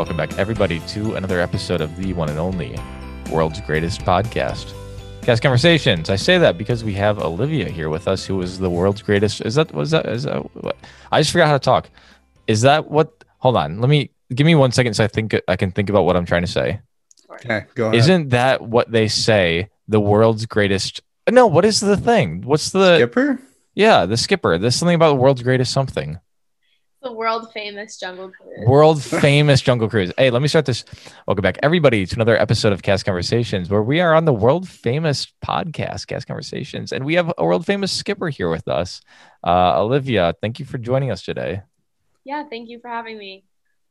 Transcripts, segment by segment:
Welcome back, everybody, to another episode of the one and only world's greatest podcast, Cast Conversations. I say that because we have Olivia here with us, who is the world's greatest. Is that was that is that what? I just forgot how to talk. Is that what? Hold on. Let me give me one second so I think I can think about what I'm trying to say. Okay, go ahead. Isn't that what they say? The world's greatest. No, what is the thing? What's the Skipper? yeah the skipper? There's something about the world's greatest something. The world famous Jungle Cruise. World famous Jungle Cruise. Hey, let me start this. Welcome back, everybody, to another episode of Cast Conversations, where we are on the world famous podcast, Cast Conversations, and we have a world famous skipper here with us, uh, Olivia. Thank you for joining us today. Yeah, thank you for having me.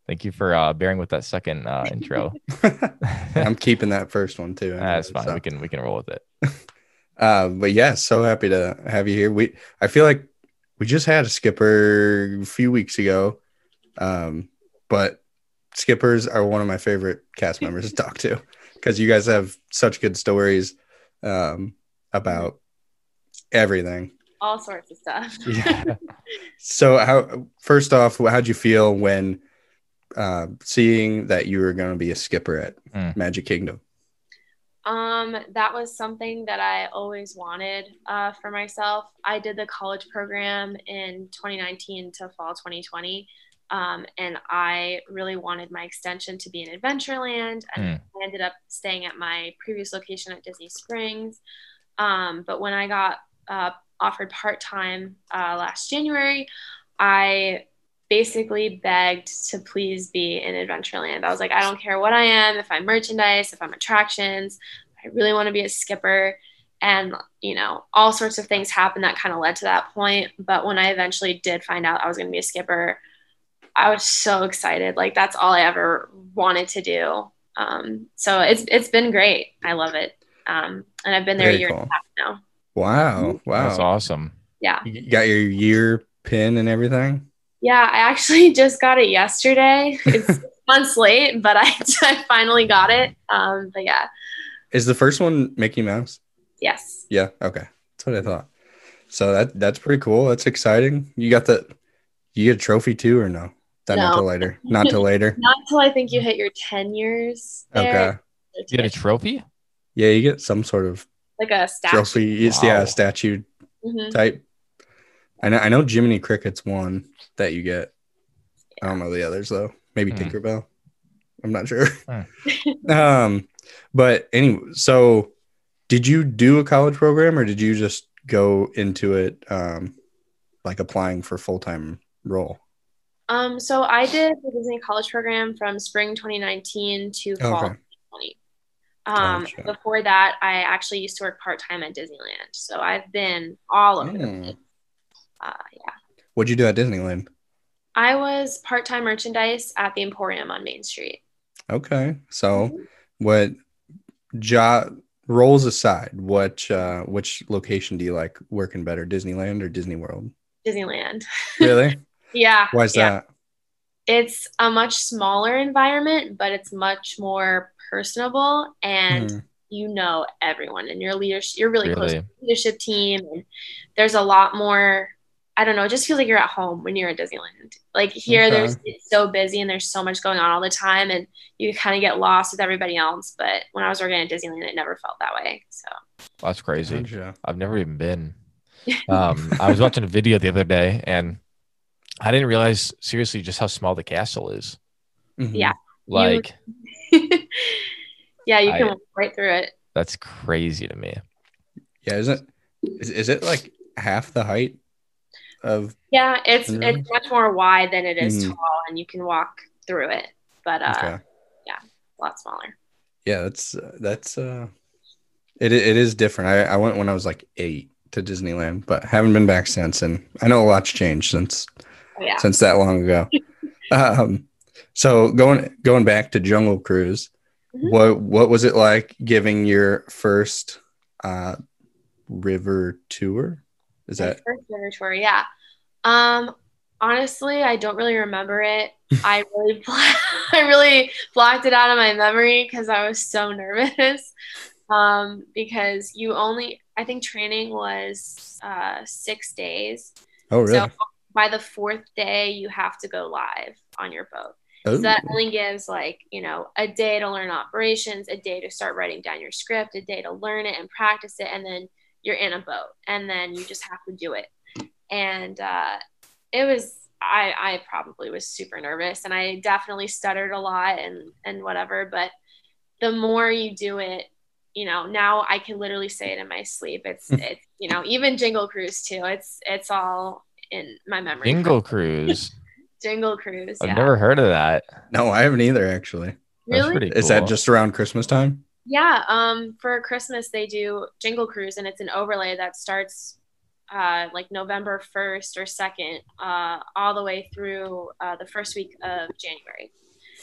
Thank you for uh, bearing with that second uh, intro. I'm keeping that first one too. That's fine. So, We can we can roll with it. uh, but yeah, so happy to have you here. We I feel like we just had a skipper a few weeks ago, um, but skippers are one of my favorite cast members to talk to because you guys have such good stories um, about everything. All sorts of stuff. Yeah. So how first off, how'd you feel when uh, seeing that you were going to be a skipper at Mm. Magic Kingdom? Um, that was something that I always wanted uh, for myself. I did the college program in 2019 to fall 2020. Um, and I really wanted my extension to be in Adventureland. And I ended up staying at my previous location at Disney Springs. Um, but when I got uh, offered part time uh, last January, I basically begged to please be in Adventureland. I was like, I don't care what I am, if I'm merchandise, if I'm attractions, I really want to be a skipper. And, you know, all sorts of things happened that kind of led to that point. But when I eventually did find out I was going to be a skipper, I was so excited. Like, that's all I ever wanted to do. Um, so it's, it's been great. I love it. Um, and I've been there Very a year cool. and a half now. Wow, wow! That's awesome. Yeah. You got your year pin and everything. Yeah, I actually just got it yesterday. It's months late, but I, I finally got it. Um, but yeah, Is the first one Mickey Mouse? yes. Yeah. Okay, that's what I thought. So that that's pretty cool. That's exciting. You got the you get a trophy too, or no? That not No. till later. Not till later. Not until I think you hit your 10 years. There, Okay. You get a trophy? Yeah, you get some sort of like a statue. trophy. It's yeah, Wow. a statue Mhm. type. I know. I know Jiminy Cricket's one that you get. I don't know the others though. Maybe Hmm. Tinkerbell. I'm not sure. Hmm. um, but anyway, so did you do a college program or did you just go into it um, like applying for full time role? Um, so I did the Disney College program from spring 2019 to fall Okay. 2020. Um, Gotcha. Before that, I actually used to work part time at Disneyland. So I've been all over the Hmm. place. Uh, yeah. What'd you do at Disneyland? I was part time merchandise at the Emporium on Main Street. Okay, so what job roles aside, what uh, which location do you like working better, Disneyland or Disney World? Disneyland. Really? yeah. Why is yeah. that? It's a much smaller environment, but it's much more personable and Hmm. you know everyone and your leadership you're really, close to the leadership team and there's a lot more I don't know, it just feels like you're at home when you're at Disneyland. Like here Okay. there's it's so busy and there's so much going on all the time and you kind of get lost with everybody else. But when I was working at Disneyland, it never felt that way. So That's crazy. Gotcha. I've never even been. Um, I was watching a video the other day and I didn't realize seriously just how small the castle is. Mhm. Yeah. Like yeah, you I- can walk right through it. that's crazy to me. Yeah, isn't is, is it like half the height of Yeah, it's it's much more wide than it is Mhm. tall, and you can walk through it. But uh, okay. a lot smaller. Yeah, that's that's uh it it is different. I, I went when I was like eight to Disneyland, but haven't been back since and I know a lot's changed since Oh, yeah. since that long ago. um so going going back to Jungle Cruise, Mhm. what what was it like giving your first uh river tour? Is that first river tour? Yeah. Um, honestly, I don't really remember it. I really, I really blocked it out of my memory because I was so nervous. Um, because you only, I think training was uh, six days. oh really? So by the fourth day, you have to go live on your boat. So that Oh. only gives like, you know, a day to learn operations, a day to start writing down your script, a day to learn it and practice it, and then you're in a boat and then you just have to do it. And uh, it was I I probably was super nervous and I definitely stuttered a lot and and whatever, but the more you do it, you know, now I can literally say it in my sleep. It's it's you know, even Jingle Cruise too. It's it's all in my memory. Jingle Cruise. Jingle Cruise. I've yeah. never heard of that. No, I haven't either. Actually, really pretty is that just around Christmas time? Yeah, um, for Christmas they do Jingle Cruise, and it's an overlay that starts uh, like November first or second, uh, all the way through uh, the first week of January.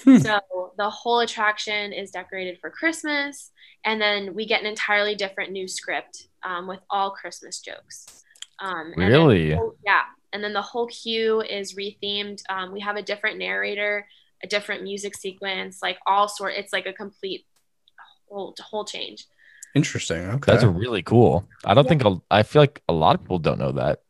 Hmm. So the whole attraction is decorated for Christmas, and then we get an entirely different new script um, with all Christmas jokes. Um, and Really? whole- yeah, and then the whole queue is rethemed. Um, we have a different narrator, a different music sequence, like all sort. It's like a complete whole whole change. Interesting. Okay. That's really cool. I don't think I feel like a lot of people don't know that.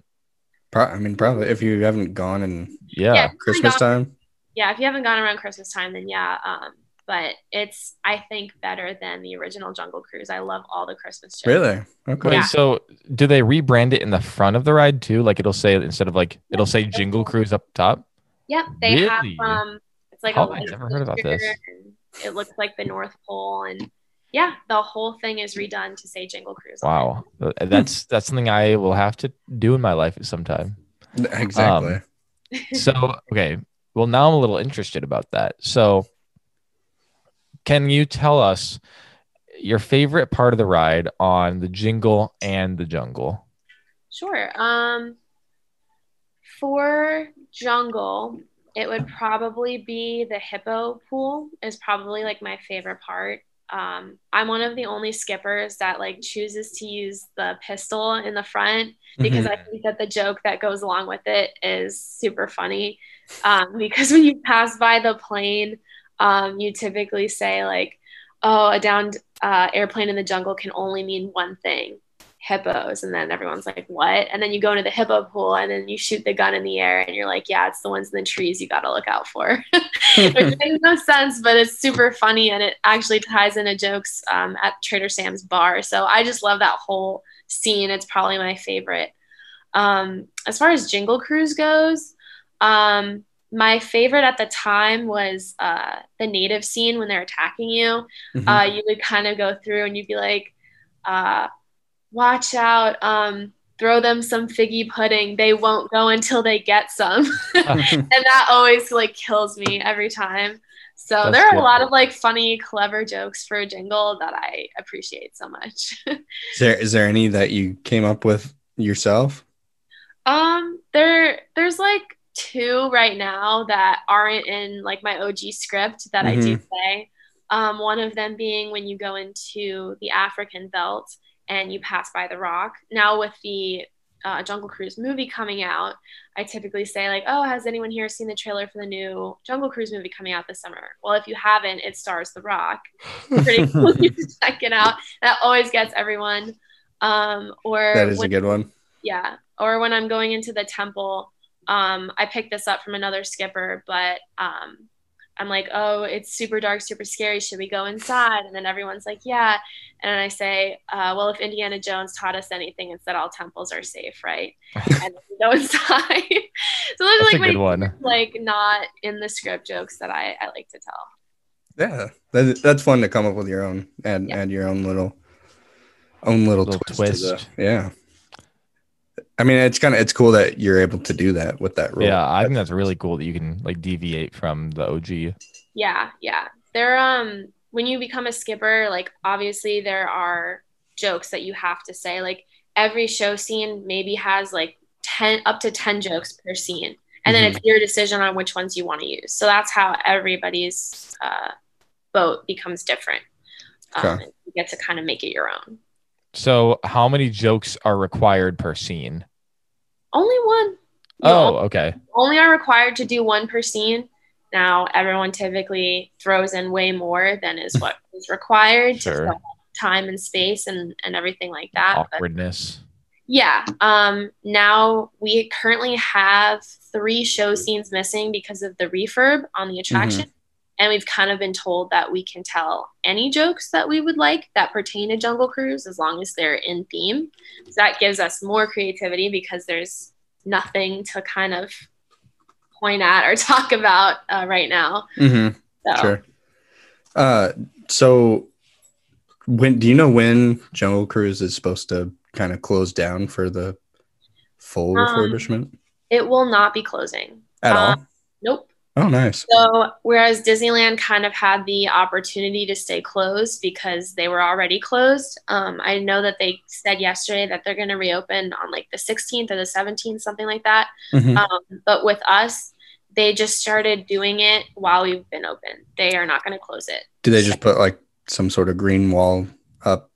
Pro- I mean, probably if you haven't gone in Yeah. Yeah. Christmas God. time. Yeah, if you haven't gone around Christmas time, then yeah. Um, but it's I think better than the original Jungle Cruise. I love all the Christmas jokes. Really? Okay. Wait, Yeah. so do they rebrand it in the front of the ride too? Like it'll say instead of like it'll say Jingle Cruise up top. Yep, they have um, it's like Oh, a I light never heard about this. It looks like the North Pole, and yeah, the whole thing is redone to say Jingle Cruise. Wow, Uh, that's that's something I will have to do in my life at some time. Exactly. Um, So okay, well now I'm a little interested about that. So can you tell us your favorite part of the ride on the Jingle and the Jungle? Sure. Um, for jungle, it would probably be the hippo pool is probably like my favorite part. Um, I'm one of the only skippers that like chooses to use the pistol in the front because Mhm. I think that the joke that goes along with it is super funny. Um, because when you pass by the plane, um, you typically say like, "Oh, a downed uh, airplane in the jungle can only mean one thing." Hippos and then everyone's like what? And then you go into the hippo pool and then you shoot the gun in the air and you're like yeah it's the ones in the trees you got to look out for. Which makes no sense but it's super funny and it actually ties into jokes um, at trader sam's bar. So i just love that whole scene. It's probably my favorite. Um, as far as jingle cruise goes um, my favorite at the time was uh, the native scene when they're attacking you. Mhm. uh, you would kind of go through and you'd be like, uh, watch out, um, throw them some figgy pudding. They won't go until they get some. and that always like kills me every time. So That's there are good. a lot of like funny, clever jokes for a Jingle that I appreciate so much. is there is there any that you came up with yourself? Um, there there's like two right now that aren't in like my OG script that I do say. Um, one of them being when you go into the African belt and you pass by the rock. Now with the uh, Jungle Cruise movie coming out, I typically say like, "Oh, has anyone here seen the trailer for the new Jungle Cruise movie coming out this summer?" Well, if you haven't, it stars The Rock. Pretty cool. you should check it out. That always gets everyone. Um, or That is a good one. yeah or when i'm going into the temple um, i picked this up from another skipper but um, i'm like oh it's super dark super scary should we go inside and then everyone's like yeah and then i say uh, well if indiana jones taught us anything it's that all temples are safe right and then we go inside so there's That's like a good my- one. like not in the script jokes that i, I like to tell Yeah, that, that's fun to come up with your own and Yeah. add your own little own little, Little twist. to the- twist. yeah. I mean, it's kind of it's cool that you're able to do that with that rule. Yeah, I think that's really cool that you can like deviate from the OG. Yeah, yeah. There um when you become a skipper, like obviously there are jokes that you have to say. Like every show scene maybe has like 10 up to 10 jokes per scene. And then it's your decision on which ones you want to use. So that's how everybody's uh, boat becomes different. Um, Okay. and you get to kind of make it your own. So, how many jokes are required per scene? Only one. You Oh, okay. only are required to do one per scene. Now, everyone typically throws in way more than is what is required Sure. to time and space and, and everything like that. But Awkwardness. Yeah. Um, now we currently have three show scenes missing because of the refurb on the attraction. And we've kind of been told that we can tell any jokes that we would like that pertain to Jungle Cruise as long as they're in theme. So that gives us more creativity because there's nothing to kind of point at or talk about uh, right now. Mm-hmm. So Sure. Uh, so when do you know when Jungle Cruise is supposed to kind of close down for the full Um, refurbishment it will not be closing. at uh, all? Nope. Oh, nice. So, whereas Disneyland kind of had the opportunity to stay closed because they were already closed, um, I know that they said yesterday that they're going to reopen on like the 16th or the 17th, something like that. Mhm. Um, but with us, they just started doing it while we've been open. They are not going to close it. Do they just put like some sort of green wall up?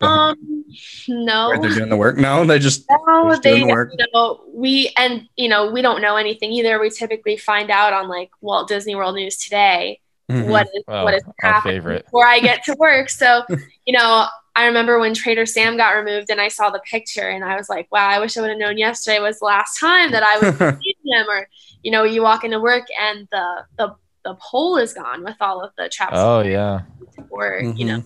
Um, no. they're doing the work? No, they just No, Just doing they the work. you know we and you know we don't know anything either. We typically find out on like Walt Disney World News today Mhm. what is Oh, what is our happening favorite. before I get to work. So, you know, I remember when Trader Sam got removed and I saw the picture and I was like, wow, I wish I would have known yesterday was the last time that I would see him. Or, you know, you walk into work and the the the pole is gone with all of the traps. Oh yeah. Or, you Mm-hmm. know,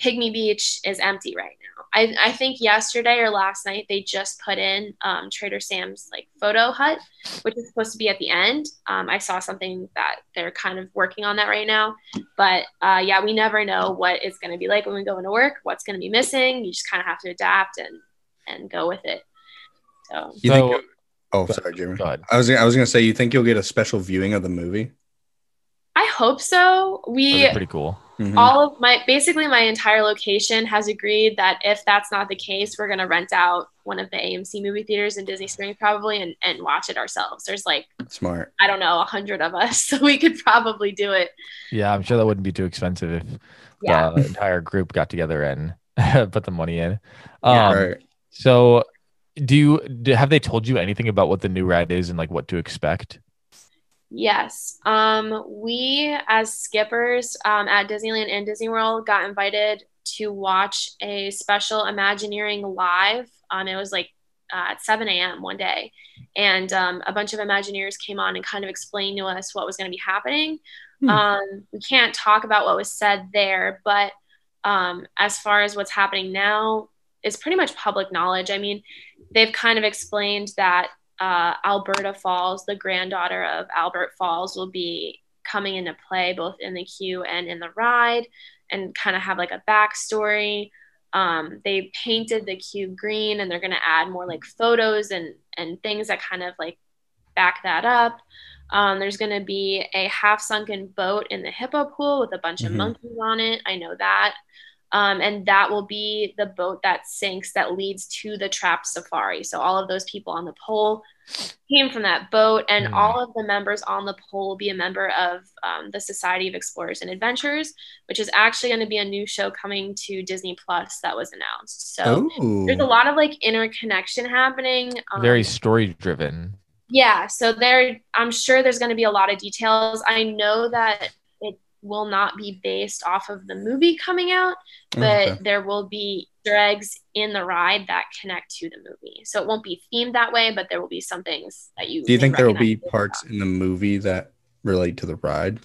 Pygmy Beach is empty right now. I, I think yesterday or last night they just put in um, Trader Sam's like photo hut, which is supposed to be at the end. Um, I saw something that they're kind of working on that right now, but uh, yeah, we never know what it's going to be like when we go into work. What's going to be missing? You just kind of have to adapt and and go with it. So You So- Oh, sorry, Jeremy. Go. I was I was gonna say you think you'll get a special viewing of the movie? I hope so. We That'd be pretty cool. Mhm. all of my basically my entire location has agreed that if that's not the case we're going to rent out one of the amc movie theaters in disney springs probably and, and watch it ourselves there's like Smart. i don't know a hundred of us so we could probably do it Yeah, I'm sure that wouldn't be too expensive if yeah the entire group got together and put the money in. Yeah. Um, right. So, do you do, have they told you anything about what the new ride is and like what to expect? Yes. Um we as skippers um, at disneyland and disney world got invited to watch a special imagineering live. Um, it was like uh, at 7 a.m one day. And um, a bunch of imagineers came on and kind of explained to us what was going to be happening. Hmm. um, we can't talk about what was said there but um, as far as what's happening now it's pretty much public knowledge. I mean they've kind of explained that uh, alberta falls the granddaughter of albert falls will be coming into play both in the queue and in the ride and kind of have like a backstory. Um, they painted the queue green and they're going to add more like photos and and things that kind of like back that up. Um, there's going to be a half sunken boat in the hippo pool with a bunch of Mhm. monkeys on it. I know that um, and that will be the boat that sinks that leads to the trap safari so all of those people on the pole came from that boat and Hmm. all of the members on the pole will be a member of um, the society of explorers and adventurers which is actually going to be a new show coming to disney plus that was announced so Oh, there's a lot of like interconnection happening um, Very story driven. yeah so there i'm sure there's going to be a lot of details i know that will not be based off of the movie coming out but Okay. there will be Easter eggs in the ride that connect to the movie so it won't be themed that way but there will be some things that you Do you think there will be recognize. parts in the movie that relate to the ride?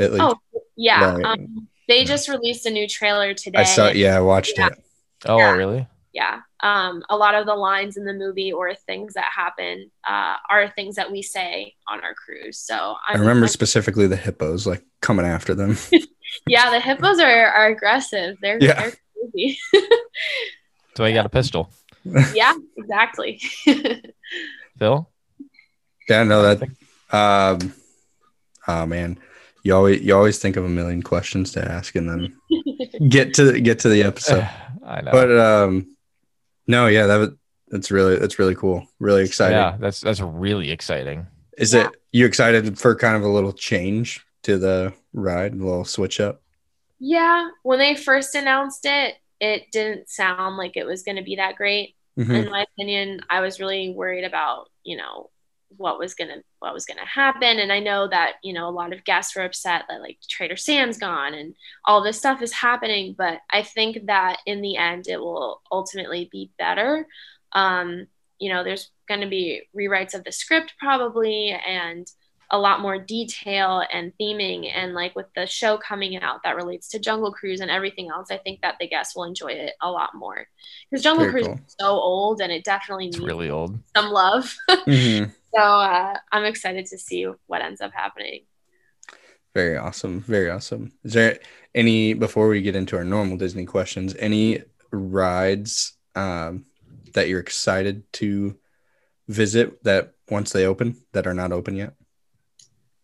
At least oh yeah Right. um, they Yeah. just released a new trailer today I saw. Yeah, I watched Yeah. it. Oh, Yeah. really? yeah um, a lot of the lines in the movie or things that happen uh, are things that we say on our cruise so I I'm, remember I'm- specifically the hippos like coming after them. yeah the hippos are, are aggressive they're, Yeah. they're crazy So you got a pistol, yeah exactly Phil? yeah, no, that. Um, oh man, you always you always think of a million questions to ask and then get to get to the episode. I know. But um, no, yeah, that that's really that's really cool. Really exciting. yeah, that's that's really exciting. Is Yeah. it you excited for kind of a little change to the ride, a little switch up? yeah when they first announced it it didn't sound like it was going to be that great Mhm. in my opinion i was really worried about you know what was gonna what was gonna happen and i know that you know a lot of guests were upset that like trader sam's gone and all this stuff is happening but i think that in the end it will ultimately be better um, you know there's going to be rewrites of the script probably and a lot more detail and theming and like with the show coming out that relates to jungle cruise and everything else i think that the guests will enjoy it a lot more because jungle Very cruise cool. is so old and it definitely It's needs really old. some love Mhm. So uh, i'm excited to see what ends up happening Very awesome. Very awesome. Is there any before we get into our normal Disney questions, any rides um, that you're excited to visit that once they open that are not open yet?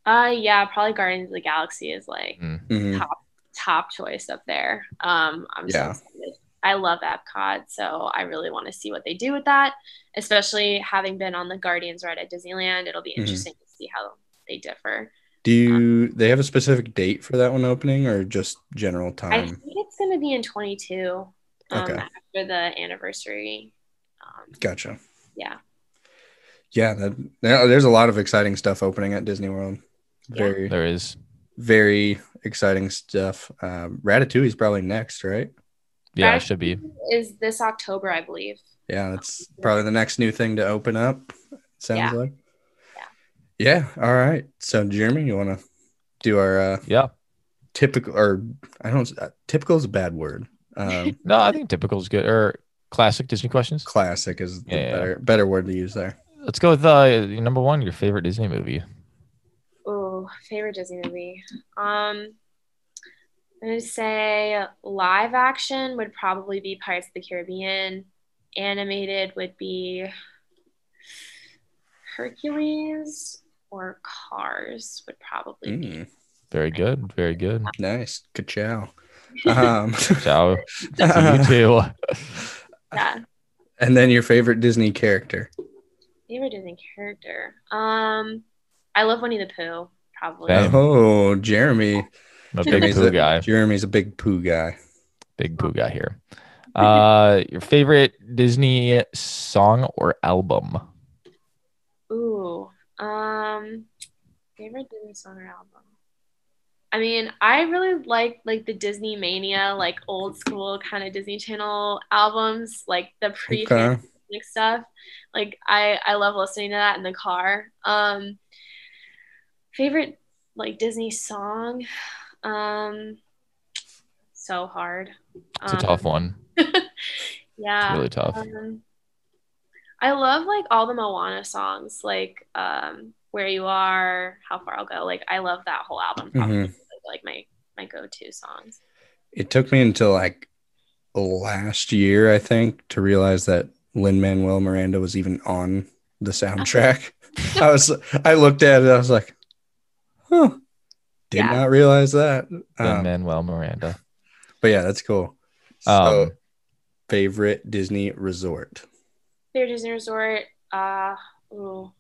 uh yeah probably guardians of the galaxy is like Mm. Mhm. top top choice up there um i'm Yeah. so excited i love epcot so i really want to see what they do with that especially having been on the guardians ride at disneyland it'll be Mhm. interesting to see how they differ Do you they have a specific date for that one opening or just general time? i think it's going to be in 22 um, Okay. after the anniversary um, Gotcha. yeah Yeah, that, there's a lot of exciting stuff opening at Disney World. Yeah. Very, There is. very exciting stuff. Um, Ratatouille is probably next, right? Yeah, it should be. is this october i believe Yeah, that's probably the next new thing to open up. Sounds Yeah. like. Yeah. All right. So, Jeremy, you want to do our uh, Yeah. typical, or I don't. Uh, typical is a bad word. Um, No, I think typical is good. Or classic Disney questions. classic is the Yeah, yeah. better better word to use there. Let's go with uh, number one, your favorite Disney movie. Oh, favorite Disney movie. Um, I'm gonna say live action would probably be Pirates of the Caribbean. Animated would be Hercules or Cars would probably be. Mm, Very good. Very good. nice. Ka-chow. Um, Ciao. you too. Yeah. and then your favorite Disney character. Favorite Disney character. Um, I love Winnie the Pooh. Probably. Same. Oh, Jeremy. I'm a big Jeremy's Pooh a, guy. Jeremy's a big Pooh guy. Big Pooh guy here. Uh, your favorite Disney song or album? Ooh. Um, favorite Disney song or album. I mean, I really like like the Disney Mania, like old school kind of Disney Channel albums, like the pre Okay. stuff. Like I I love listening to that in the car. Um, favorite like Disney song. Um, so hard. It's a Um, tough one. Yeah. it's Really tough. Um, I love like all the Moana songs, like um, "Where You Are," "How Far I'll Go." Like I love that whole album. Probably Mhm. like my my go to songs. It took me until like last year, I think, to realize that Lin Manuel Miranda was even on the soundtrack. I was, I looked at it, I was like, huh, did Yeah. not realize that. Um, Manuel Miranda. but yeah, that's cool. So, Um, favorite Disney resort. Favorite Disney resort. Uh, ooh.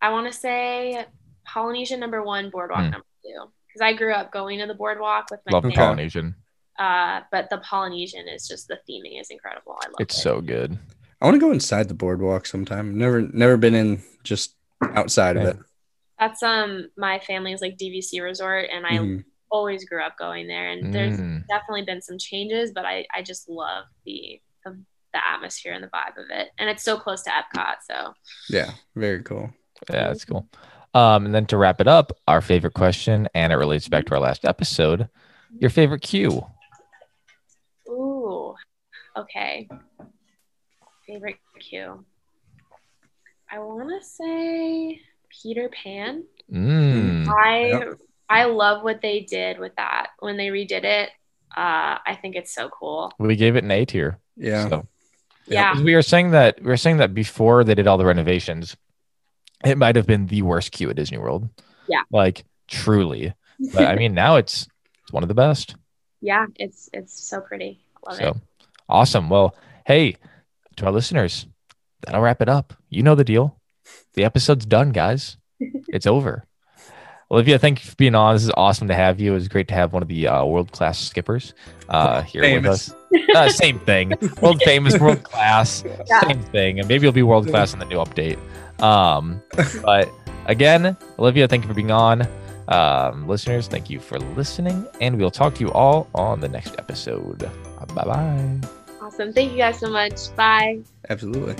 I want to say Polynesian number one, Boardwalk Hmm. number two, because I grew up going to the Boardwalk with my Love family. Polynesian. Uh, but the Polynesian is just the theming is incredible. I love It's it. It's so good. I want to go inside the boardwalk sometime. Never, never been in just outside of it. That's um my family's like DVC resort, and I Mhm. always grew up going there. And there's Mm. definitely been some changes, but I I just love the the, the atmosphere and the vibe of it, and it's so close to Epcot. So Yeah, very cool. Yeah, that's cool. Um, and then to wrap it up, our favorite question, and it relates back to our last episode. Your favorite queue? ooh, okay. Favorite queue. I want to say Peter Pan. Mm. I Yep. I love what they did with that when they redid it. Uh, I think it's so cool. We gave it an A tier. Yeah. So, Yeah. 'cause we were saying that we were saying that before they did all the renovations, it might have been the worst queue at Disney World. Yeah. Like truly. But I mean, now it's it's one of the best. Yeah, it's it's so pretty. Love so it. awesome. Well, hey, to our listeners, that'll wrap it up. You know the deal. The episode's done, guys. it's over. Olivia, thank you for being on. This is awesome to have you. It was great to have one of the uh, world class skippers uh, here with us. uh, same thing. World famous, world class, Yeah. same thing. And maybe you'll be world class in the new update. Um, but again, Olivia, thank you for being on. Um, listeners, thank you for listening, and we'll talk to you all on the next episode. Bye bye. Awesome. Thank you guys so much. Bye. Absolutely.